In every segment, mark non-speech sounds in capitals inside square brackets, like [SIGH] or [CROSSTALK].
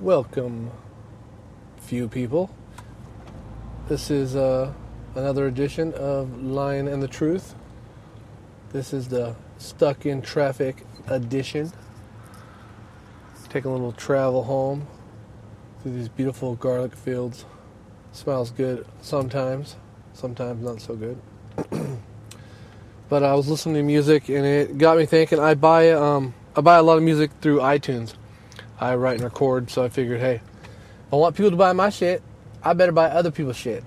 Welcome, few people. This is uh, another edition of Lion and the Truth. This is the Stuck in Traffic edition. Taking a little travel home through these beautiful garlic fields. Smells good sometimes, sometimes not so good. [CLEARS THROAT] but I was listening to music and it got me thinking. I buy um, I buy a lot of music through iTunes. I write and record, so I figured, hey, I want people to buy my shit, I better buy other people's shit.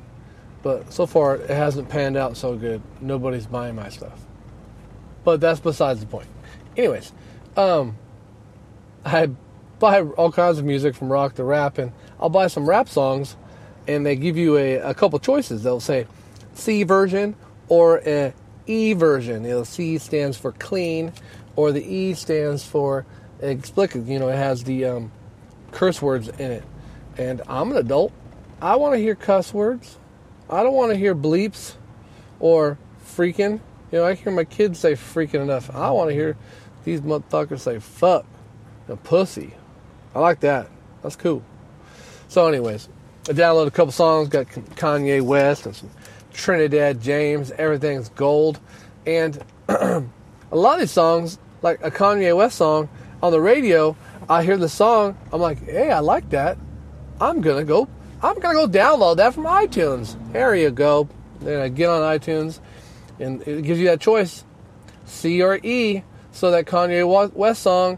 But so far, it hasn't panned out so good. Nobody's buying my stuff. But that's besides the point. Anyways, um, I buy all kinds of music from rock to rap, and I'll buy some rap songs, and they give you a, a couple choices. They'll say C version or E version. Know, C stands for clean, or the E stands for explicit. You know, it has the um, curse words in it. And I'm an adult. I want to hear cuss words. I don't want to hear bleeps or freaking. You know, I hear my kids say freaking enough. I want to hear these motherfuckers say fuck, a pussy. I like that. That's cool. So, anyways, I downloaded a couple songs. Got Kanye West and some Trinidad James. Everything's gold. And [CLEARS THROAT] a lot of these songs, like a Kanye West song, on the radio, I hear the song. I'm like, hey, I like that. I'm gonna go. I'm gonna go download that from iTunes. There you go. Then I get on iTunes, and it gives you that choice, C or E. So that Kanye West song,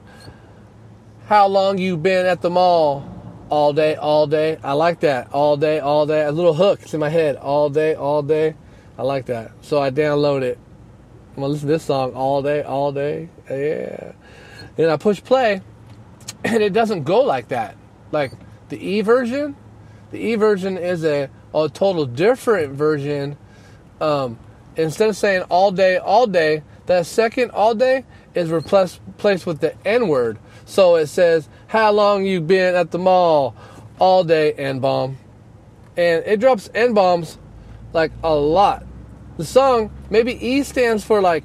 "How long you been at the mall?" All day, all day. I like that. All day, all day. A little hook. It's in my head. All day, all day. I like that. So I download it. I'm gonna listen to this song all day, all day. Yeah. And I push play, [CLEARS THROAT] and it doesn't go like that. Like the E version, the E version is a, a total different version. Um, instead of saying all day, all day, that second all day is replaced, replaced with the N word. So it says, How long you been at the mall? All day, N bomb. And it drops N bombs like a lot. The song, maybe E stands for like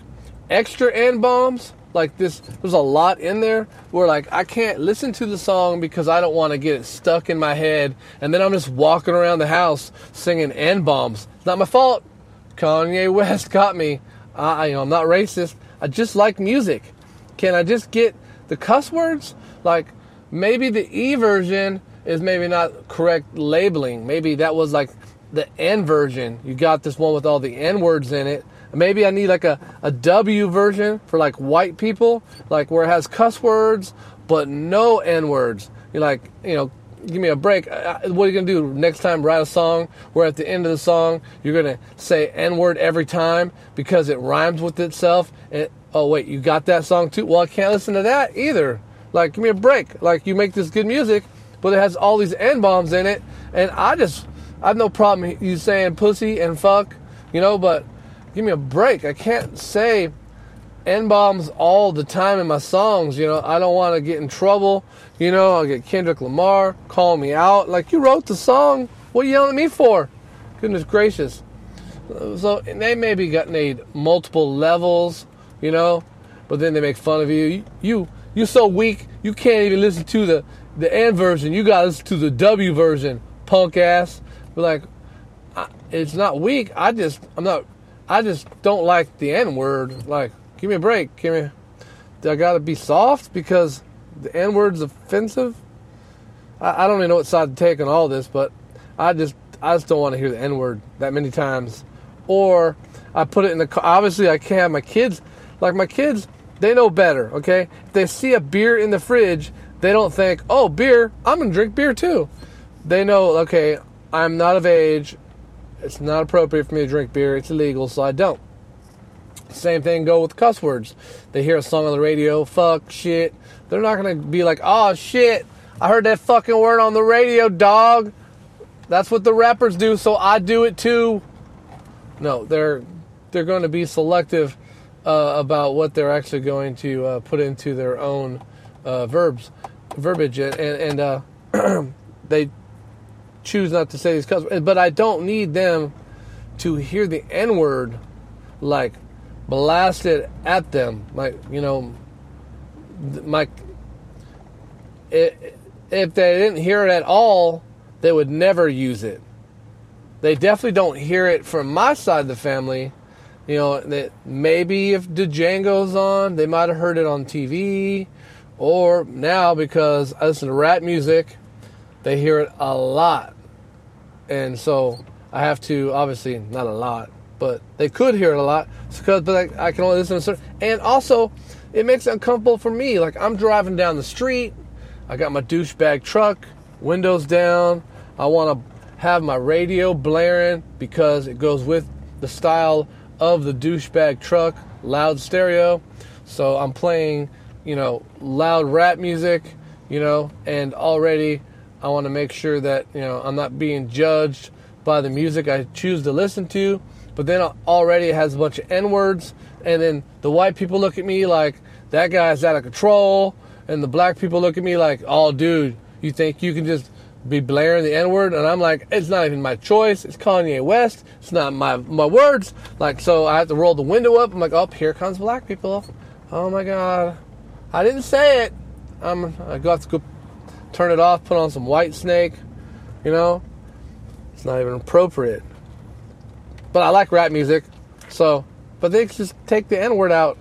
extra N bombs like this there's a lot in there where like I can't listen to the song because I don't want to get it stuck in my head and then I'm just walking around the house singing N bombs. It's not my fault. Kanye West [LAUGHS] got me. I you know I'm not racist. I just like music. Can I just get the cuss words? Like maybe the E version is maybe not correct labeling. Maybe that was like the N version. You got this one with all the N words in it Maybe I need like a, a W version for like white people, like where it has cuss words but no N words. You're like, you know, give me a break. What are you gonna do next time? Write a song where at the end of the song you're gonna say N word every time because it rhymes with itself. And oh wait, you got that song too? Well, I can't listen to that either. Like, give me a break. Like, you make this good music, but it has all these N bombs in it, and I just I have no problem you saying pussy and fuck, you know, but give me a break. I can't say N bombs all the time in my songs. You know, I don't want to get in trouble. You know, I'll get Kendrick Lamar call me out. Like, you wrote the song. What are you yelling at me for? Goodness gracious. So they maybe got made multiple levels, you know, but then they make fun of you. You, you you're so weak. You can't even listen to the the N version. You got to listen to the W version, punk ass. But like, I, it's not weak. I just I'm not I just don't like the N word. Like, give me a break. Give me. Do I gotta be soft because the N word's offensive? I, I don't even know what side to take on all this, but I just I just don't want to hear the N word that many times. Or I put it in the. Obviously, I can't have my kids. Like my kids, they know better. Okay, if they see a beer in the fridge, they don't think, "Oh, beer. I'm gonna drink beer too." They know, okay, I'm not of age. It's not appropriate for me to drink beer. It's illegal, so I don't. Same thing go with cuss words. They hear a song on the radio, fuck, shit. They're not gonna be like, oh shit, I heard that fucking word on the radio, dog. That's what the rappers do, so I do it too. No, they're they're going to be selective uh, about what they're actually going to uh, put into their own uh, verbs, verbiage, and, and uh, [CLEARS THROAT] they choose not to say these cuss words, but I don't need them to hear the N word like blasted at them. Like you know, my it, if they didn't hear it at all, they would never use it. They definitely don't hear it from my side of the family. You know, that maybe if Django's on, they might have heard it on TV, or now because I listen to rap music, they hear it a lot, and so I have to obviously not a lot, but they could hear it a lot because but I, I can only listen to certain, and also it makes it uncomfortable for me. Like I'm driving down the street, I got my douchebag truck, windows down. I want to have my radio blaring because it goes with the style of the douchebag truck, loud stereo. So I'm playing, you know, loud rap music, you know, and already I want to make sure that, you know, I'm not being judged by the music I choose to listen to. But then already it has a bunch of N words. And then the white people look at me like, that guy's out of control. And the black people look at me like, oh, dude, you think you can just be blaring the N word, and I'm like, it's not even my choice. It's Kanye West. It's not my my words. Like, so I have to roll the window up. I'm like, oh, here comes black people. Oh my god, I didn't say it. I'm I got to go turn it off. Put on some Whitesnake. You know, it's not even appropriate. But I like rap music, so but they just take the N word out.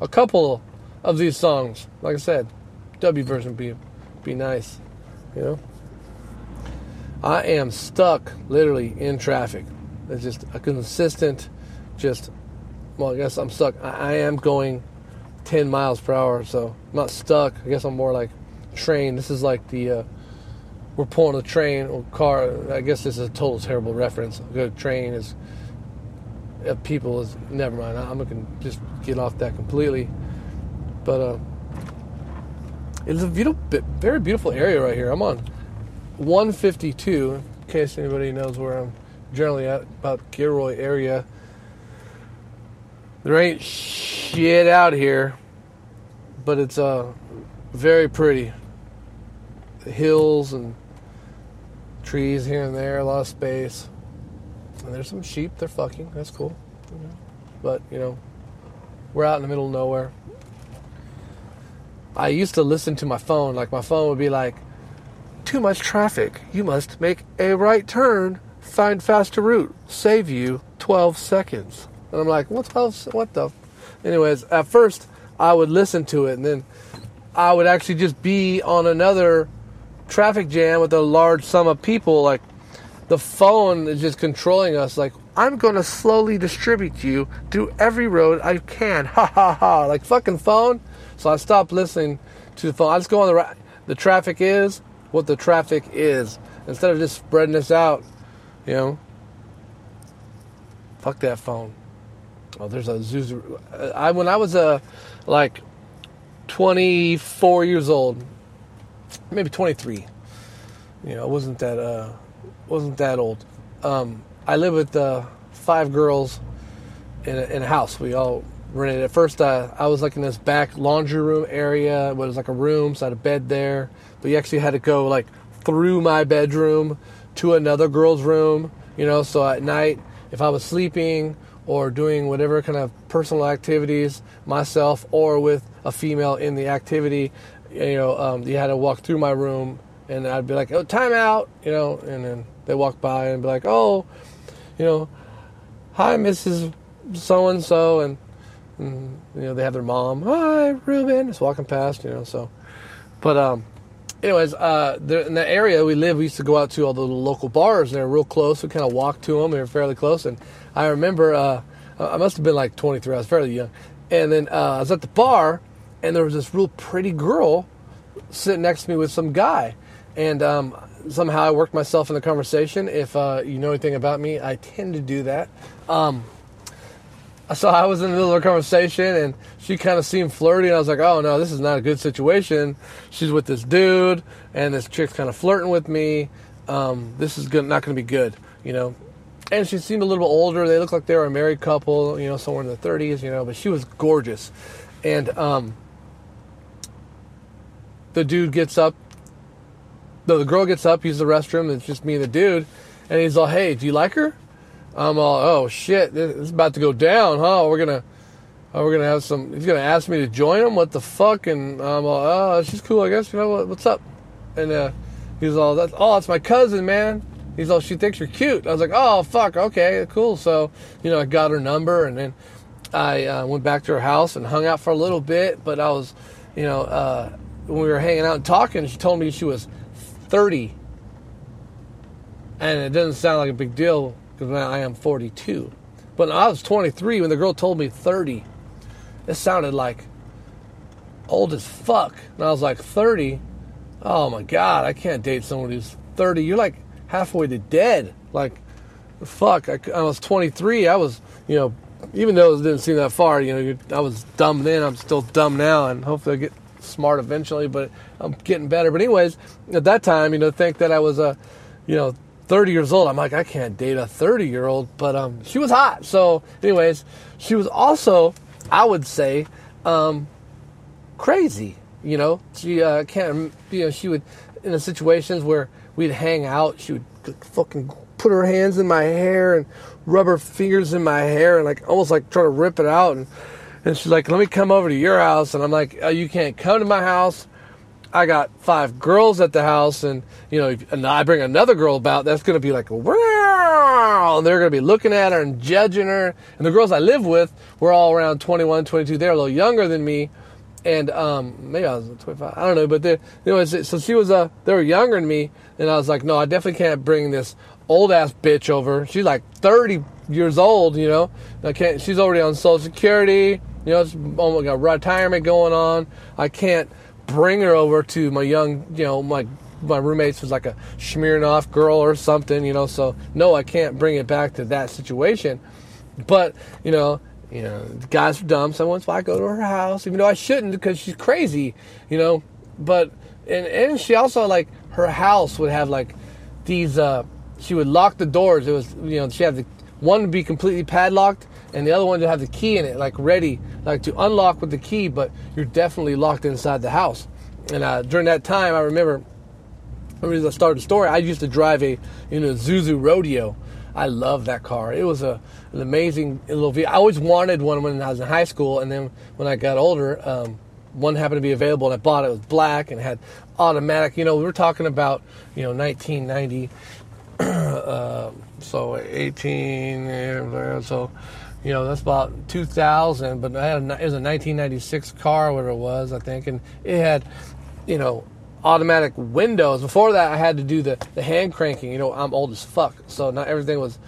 A couple of these songs, like I said, W version be be nice, you know. I am stuck literally in traffic. It's just a consistent, just, well, I guess I'm stuck. I, I am going 10 miles per hour, so I'm not stuck. I guess I'm more like train. This is like the, uh, we're pulling a train or car. I guess this is a total terrible reference. A good train is, uh, people is, never mind. I'm to just get off that completely. But, uh, it's a beautiful, very beautiful area right here. I'm on 152, in case anybody knows where I'm generally at, about Gilroy area. There ain't shit out here, but it's uh, very pretty. Hills and trees here and there, a lot of space. And there's some sheep, they're fucking, that's cool. But, you know, we're out in the middle of nowhere. I used to listen to my phone, like my phone would be like, too much traffic. You must make a right turn, find faster route, save you 12 seconds. And I'm like, what 12? What the? Anyways, at first I would listen to it, and then I would actually just be on another traffic jam with a large sum of people. Like the phone is just controlling us. Like I'm going to slowly distribute you through every road I can. Ha ha ha! Like fucking phone. So I stopped listening to the phone. I just go on the right. the traffic is what the traffic is instead of just spreading this out. You know, fuck that phone. Oh, there's a Isuzu. I when I was uh, like 24 years old, maybe 23. You know, I wasn't that uh, wasn't that old. Um, I lived with uh, five girls in a, in a house. We all rented. At first, uh, I was like in this back laundry room area. It was like a room, so I had a bed there but you actually had to go like through my bedroom to another girl's room, you know. So at night, if I was sleeping or doing whatever kind of personal activities myself or with a female in the activity, you know, um, you had to walk through my room and I'd be like, oh, time out, you know, and then they walk by and be like, oh, you know, hi, Mrs. So and so, and you know, they have their mom, hi, Ruben, just walking past, you know, so, but um, anyways, uh, in the area we live, we used to go out to all the local bars. And they're real close. We kind of walked to them. They were fairly close. And I remember, uh, I must have been like 23. I was fairly young. And then uh, I was at the bar, and there was this real pretty girl sitting next to me with some guy. And um, somehow I worked myself in the conversation. If uh, you know anything about me, I tend to do that. Um, so I was in the middle of a conversation and she kind of seemed flirty. And I was like, oh no, this is not a good situation. She's with this dude and this chick's kind of flirting with me. Um, this is good, not going to be good, you know. And she seemed a little bit older. They looked like they were a married couple, you know, somewhere in the 30s, you know, but she was gorgeous. And um, the dude gets up. No, the girl gets up, uses the restroom. It's just me and the dude. And he's all, hey, do you like her? I'm all, oh shit, this is about to go down, huh? We're gonna, oh, we're gonna have some. He's gonna ask me to join him. What the fuck? And I'm all, oh, she's cool, I guess. You know what? What's up? and uh, he's all, that's, "Oh, that's my cousin, man." He's all, "She thinks you're cute." I was like, "Oh, fuck, okay, cool." So, you know, I got her number, and then I uh, went back to her house and hung out for a little bit. But I was, you know, uh, when we were hanging out and talking, she told me she was 30, and it doesn't sound like a big deal because now I am 42. But I was 23 when the girl told me 30. It sounded like old as fuck. And I was like, 30? Oh my God, I can't date someone who's 30. You're like halfway to dead. Like, fuck. I, I was 23. I was, you know, even though it didn't seem that far, you know, I was dumb then. I'm still dumb now, and hopefully I get smart eventually. But I'm getting better. But anyways, at that time, you know, think that I was a, you know, 30 years old. I'm like, I can't date a 30 year old, but um, she was hot. So, anyways, she was also, I would say, um, crazy. You know, she uh, can't. You know, she would in the situations where we'd hang out. She would fucking put her hands in my hair and rub her fingers in my hair and like almost like try to rip it out. And and she's like, "Let me come over to your house." And I'm like, oh, "You can't come to my house." I got five girls at the house, and you know, and I bring another girl about, that's going to be like, and they're going to be looking at her and judging her. And the girls I live with were all around 21, 22. They're a little younger than me, and um, maybe I was 25. I don't know, but they, anyways, so she was uh, they were younger than me, and I was like, no, I definitely can't bring this old ass bitch over. She's like 30 years old, you know. I can't. She's already on Social Security. You know, it's almost got retirement going on. I can't bring her over to my young, you know, my my roommates was like a Smirnoff girl or something, you know. So no, I can't bring it back to that situation. But you know, you know, guys are dumb. So once I go to her house, even though I shouldn't because she's crazy, you know. But and and she also like her house would have like these. uh She would lock the doors. It was you know she had the one to be completely padlocked and the other one to have the key in it, like ready, like to unlock with the key, but you're definitely locked inside the house. And uh, during that time, I remember, as I started the story, I used to drive a, you know, Isuzu Rodeo. I love that car. It was a, an amazing little vehicle. I always wanted one when I was in high school, and then when I got older, um, one happened to be available, and I bought it. It was black and had automatic. You know, we were talking about, you know, 1990. Uh, so 18, so you know, that's about 2000, but I had a, it was a 1996 car, whatever it was, I think, and it had, you know, automatic windows. Before that, I had to do the, the hand cranking. You know, I'm old as fuck, so not everything was,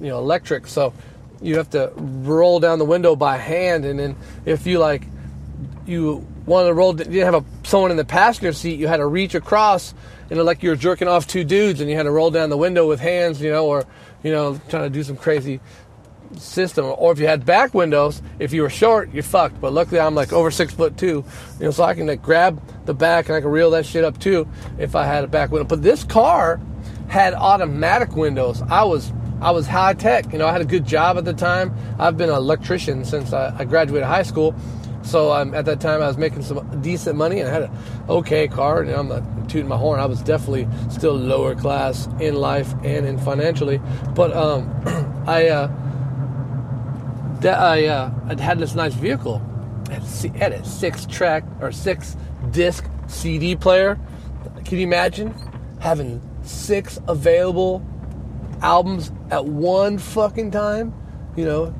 you know, electric. So you have to roll down the window by hand, and then if you like, you wanted to roll, you didn't have a, someone in the passenger seat, you had to reach across, and like you were jerking off two dudes, and you had to roll down the window with hands, you know, or you know, trying to do some crazy system, or if you had back windows, if you were short, you're fucked. But luckily, I'm like over six foot two, you know, so I can like grab the back and I can reel that shit up too if I had a back window. But this car had automatic windows. I was I was high tech, you know. I had a good job at the time. I've been an electrician since I, I graduated high school, so um, at that time I was making some decent money and I had an okay car. And I'm not tooting my horn. I was definitely still lower class in life and in financially, but um, [CLEARS THROAT] I. Uh, I uh, I'd had this nice vehicle. It had a six track or six disc CD player. Can you imagine having six available albums at one fucking time? You know,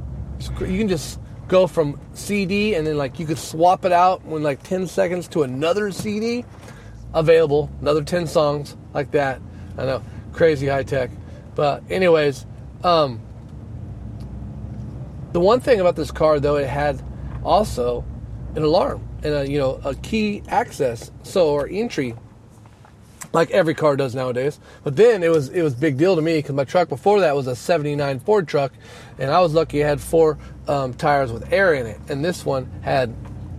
you can just go from CD and then like you could swap it out in like 10 seconds to another CD available, another 10 songs like that. I know, crazy high tech. But anyways, um, the one thing about this car, though, it had also an alarm and a you know a key access, so or entry, like every car does nowadays. But then it was it was big deal to me because my truck before that was a '79 Ford truck, and I was lucky it had four um, tires with air in it, and this one had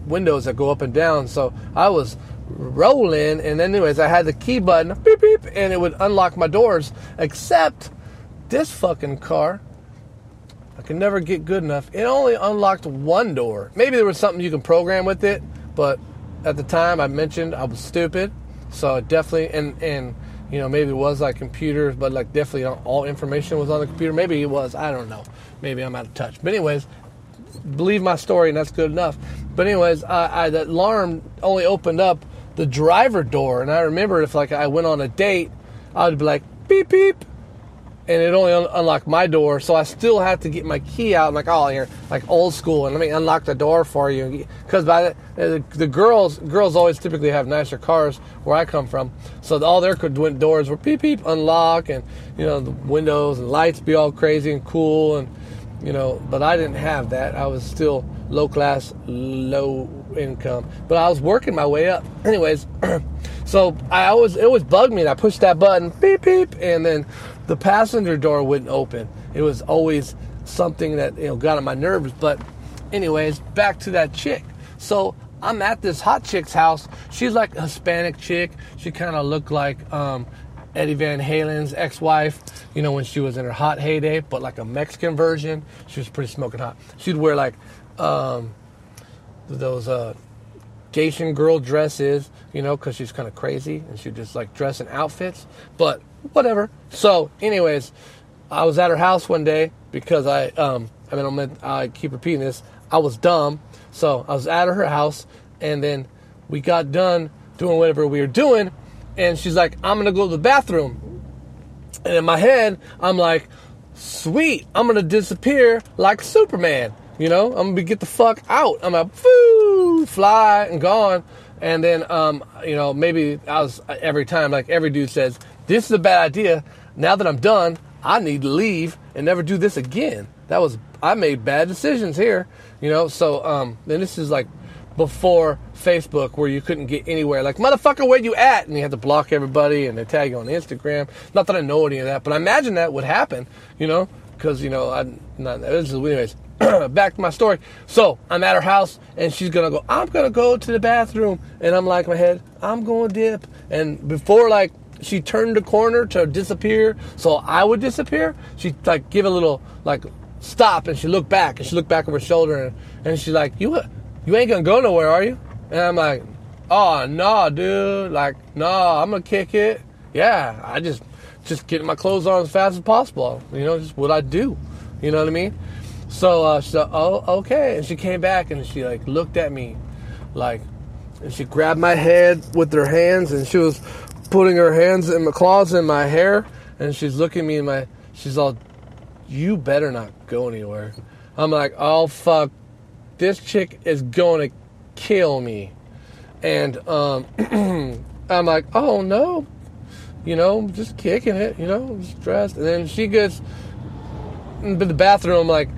windows that go up and down. So I was rolling, and anyways, I had the key button, beep beep, and it would unlock my doors. Except this fucking car I could never get good enough. It only unlocked one door. Maybe there was something you can program with it, but at the time I mentioned I was stupid, so definitely and and you know maybe it was like computers, but like definitely all information was on the computer. Maybe it was. I don't know. Maybe I'm out of touch. But anyways, believe my story and that's good enough. But anyways, I, I the alarm only opened up the driver door. And I remember if like I went on a date, I would be like beep beep, and it only un- unlocked my door, so I still had to get my key out. I'm like, oh, here, like old school, and let me unlock the door for you. Because by the, uh, the girls, girls always typically have nicer cars where I come from, so all their doors were beep beep unlock, and you know the windows and lights be all crazy and cool, and you know. But I didn't have that. I was still low class, low income, but I was working my way up. Anyways, [CLEARS THROAT] so I always it always bugged me. And I pushed that button, beep beep, and then the passenger door wouldn't open. It was always something that you know got on my nerves. But anyways, back to that chick. So I'm at this hot chick's house. She's like a Hispanic chick. She kind of looked like um, Eddie Van Halen's ex-wife, you know, when she was in her hot heyday, but like a Mexican version. She was pretty smoking hot. She'd wear like um, those uh, Gation girl dresses, you know, because she's kind of crazy and she just like dress in outfits. But whatever. So, anyways, I was at her house one day because I, um, I mean, I'm, I keep repeating this. I was dumb, so I was at her house, and then we got done doing whatever we were doing, and she's like, "I'm gonna go to the bathroom," and in my head, I'm like, "Sweet, I'm gonna disappear like Superman." You know, I'm gonna get the fuck out. I'm like, foo, fly and gone. And then, um, you know, maybe I was every time, like every dude says, this is a bad idea. Now that I'm done, I need to leave and never do this again. That was I made bad decisions here, you know. So um, then this is like before Facebook where you couldn't get anywhere. Like motherfucker, where you at? And you had to block everybody and they tag you on Instagram. Not that I know any of that, but I imagine that would happen, you know, because you know I not anyways. [CLEARS THROAT] back to my story. So I'm at her house and she's gonna go. I'm gonna go to the bathroom, and I'm like, my head, I'm to dip. And before like she turned the corner to disappear so I would disappear. She like give a little like stop and she looked back and she looked back over her shoulder and, and she's like, You you ain't gonna go nowhere, are you? And I'm like, Oh no, dude, like, no, I'm gonna kick it. Yeah, I just just getting my clothes on as fast as possible. You know, just what I do. You know what I mean? So uh she said, Oh, okay. And she came back and she like looked at me like and she grabbed my head with her hands and she was putting her hands in my claws in my hair, and she's looking me in my. She's all, "You better not go anywhere." I'm like, "Oh fuck, this chick is going to kill me," and um, [CLEARS THROAT] I'm like, "Oh no." You know, just kicking it, you know, stressed. And then she gets into the bathroom, like,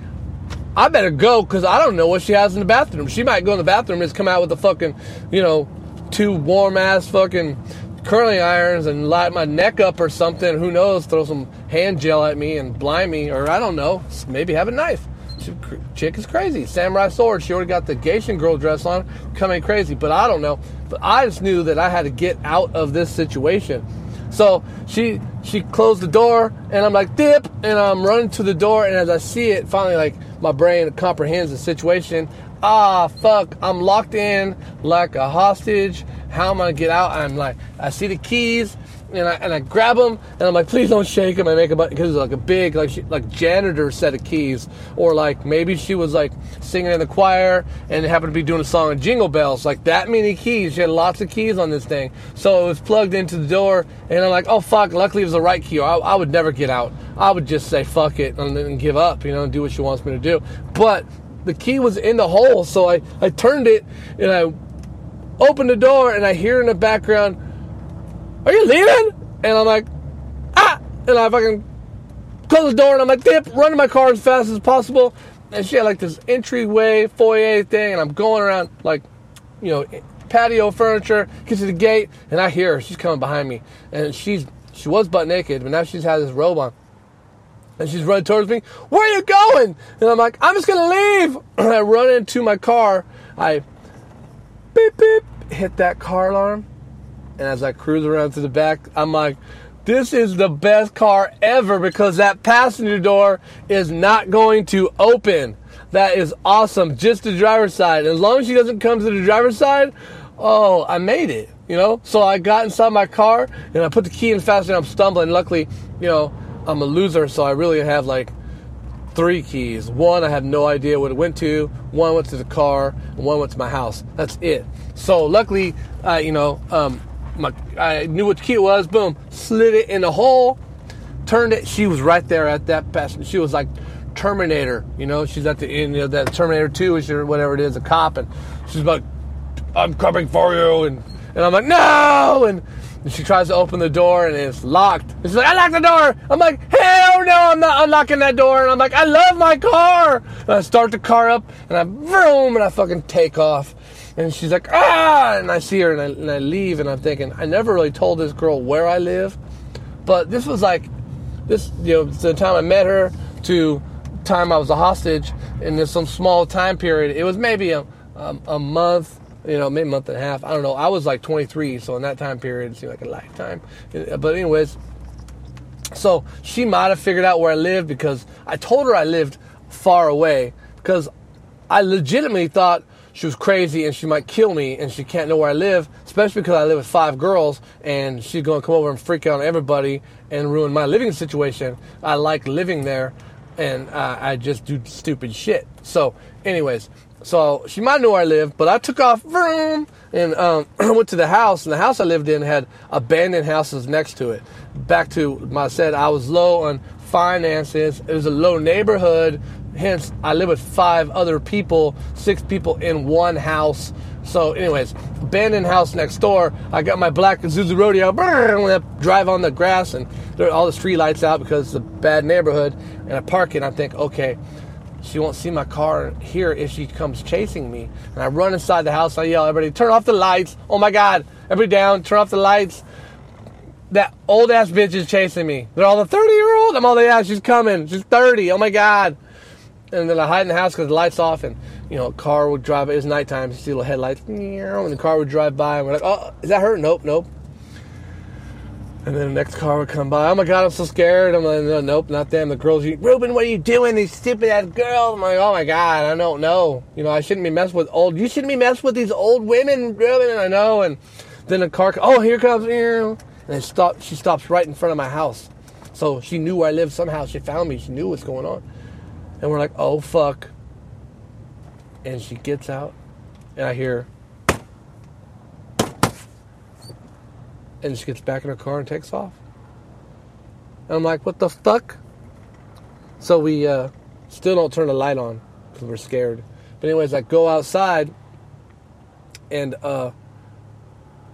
I better go because I don't know what she has in the bathroom. She might go in the bathroom and just come out with a fucking, you know, two warm ass fucking curling irons and light my neck up or something. Who knows? Throw some hand gel at me and blind me, or I don't know. Maybe have a knife. Chick is crazy. Samurai sword. She already got the Gation girl dress on, coming crazy. But I don't know. But I just knew that I had to get out of this situation. So she she closed the door, and I'm like dip, and I'm running to the door, and as I see it, finally like my brain comprehends the situation. Ah, fuck! I'm locked in like a hostage how am I gonna get out? I'm like, I see the keys, and I and I grab them, and I'm like, please don't shake them. I make a button because it's like a big like she, like janitor set of keys, or like maybe she was like singing in the choir and happened to be doing a song of Jingle Bells. Like that many keys, she had lots of keys on this thing, so it was plugged into the door, and I'm like, oh fuck! Luckily it was the right key. I, I would never get out. I would just say fuck it and, and give up, you know, and do what she wants me to do. But the key was in the hole, so I I turned it and I opened the door and I hear in the background, Are you leaving? And I'm like, Ah! And I fucking close the door and I'm like, Dip, run to my car as fast as possible. And she had like this entryway, foyer thing, and I'm going around like, you know, patio furniture, get to the gate, and I hear her. She's coming behind me. And she's she was butt naked, but now she's had this robe on. And she's running towards me. Where are you going? And I'm like, I'm just gonna leave. [CLEARS THROAT] And I run into my car. I beep beep hit that car alarm. And as I cruise around to the back, I'm like, this is the best car ever because that passenger door is not going to open. That is awesome. Just the driver's side. As long as she doesn't come to the driver's side, oh, I made it. You know? So I got inside my car and I put the key in faster and I'm stumbling. Luckily, you know, I'm a loser, so I really have like three keys. One I have no idea what it went to. One went to the car, and one went to my house. That's it. So luckily, you know, um, my, I knew what the key was. Boom, slid it in the hole, turned it. She was right there at that passenger. She was like Terminator. You know, she's at the end of that Terminator Two or whatever it is, a cop, and she's like, "I'm coming for you," and and I'm like, "No!" and she tries to open the door and it's locked. And she's like, I locked the door. I'm like, hell no, I'm not unlocking that door. And I'm like, I love my car. And I start the car up and I vroom and I fucking take off. And she's like, ah, and I see her and I, and I leave and I'm thinking, I never really told this girl where I live. But this was like, this, you know, the time I met her to time I was a hostage in this some small time period. It was maybe a, a, a month, you know, maybe a month and a half. I don't know. I was like 23, so in that time period, it seemed like a lifetime. But anyways, so she might have figured out where I lived because I told her I lived far away because I legitimately thought she was crazy and she might kill me and she can't know where I live, especially because I live with five girls and she's going to come over and freak out on everybody and ruin my living situation. I like living there and uh, I just do stupid shit. So, anyways, so she might know where I live, but I took off vroom, and um, [CLEARS THROAT] went to the house. And the house I lived in had abandoned houses next to it. Back to my said, I was low on finances. It was a low neighborhood. Hence, I live with five other people, six people in one house. So, anyways, abandoned house next door. I got my black Isuzu Rodeo. I drive on the grass and all the street lights out because it's a bad neighborhood. And I park it. And I think, okay, she won't see my car here if she comes chasing me. And I run inside the house. I yell, everybody, turn off the lights. Oh my God. Everybody down, turn off the lights. That old ass bitch is chasing me. They're all the 30 year old. I'm all, the yeah, she's coming. She's 30. Oh my God. And then I hide in the house because the lights off and, you know, a car would drive. It was nighttime. You see little headlights. And the car would drive by. And we're like, oh, is that her? Nope, nope. And then the next car would come by. Oh my god, I'm so scared. I'm like, no, nope, not them. The girls, Ruben, what are you doing? These stupid ass girls. I'm like, oh my god, I don't know. You know, I shouldn't be messing with old. You shouldn't be messing with these old women, Ruben. And I know. And then the car, oh, here comes, and it stop. She stops right in front of my house. So she knew where I lived. Somehow she found me. She knew what's going on. And we're like, oh fuck. And she gets out, and I hear. and she gets back in her car and takes off. And I'm like, what the fuck? So we uh, still don't turn the light on because we're scared. But anyways, I go outside and uh,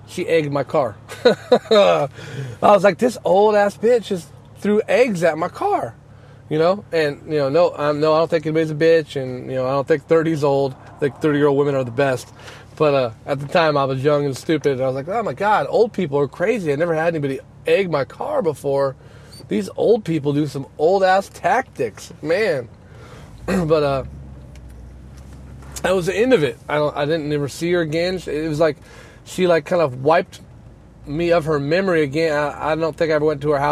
she egged my car. [LAUGHS] I was like, this old ass bitch just threw eggs at my car, you know. And you know, no, I'm no, I don't think anybody's a bitch, and you know, I don't think 30's old. I think 30 year old women are the best. But uh, at the time, I was young and stupid. And I was like, oh my God, old people are crazy. I never had anybody egg my car before. These old people do some old ass tactics, man. [CLEARS THROAT] but uh, that was the end of it. I don't, I didn't ever see her again. It was like she like kind of wiped me of her memory again. I, I don't think I ever went to her house.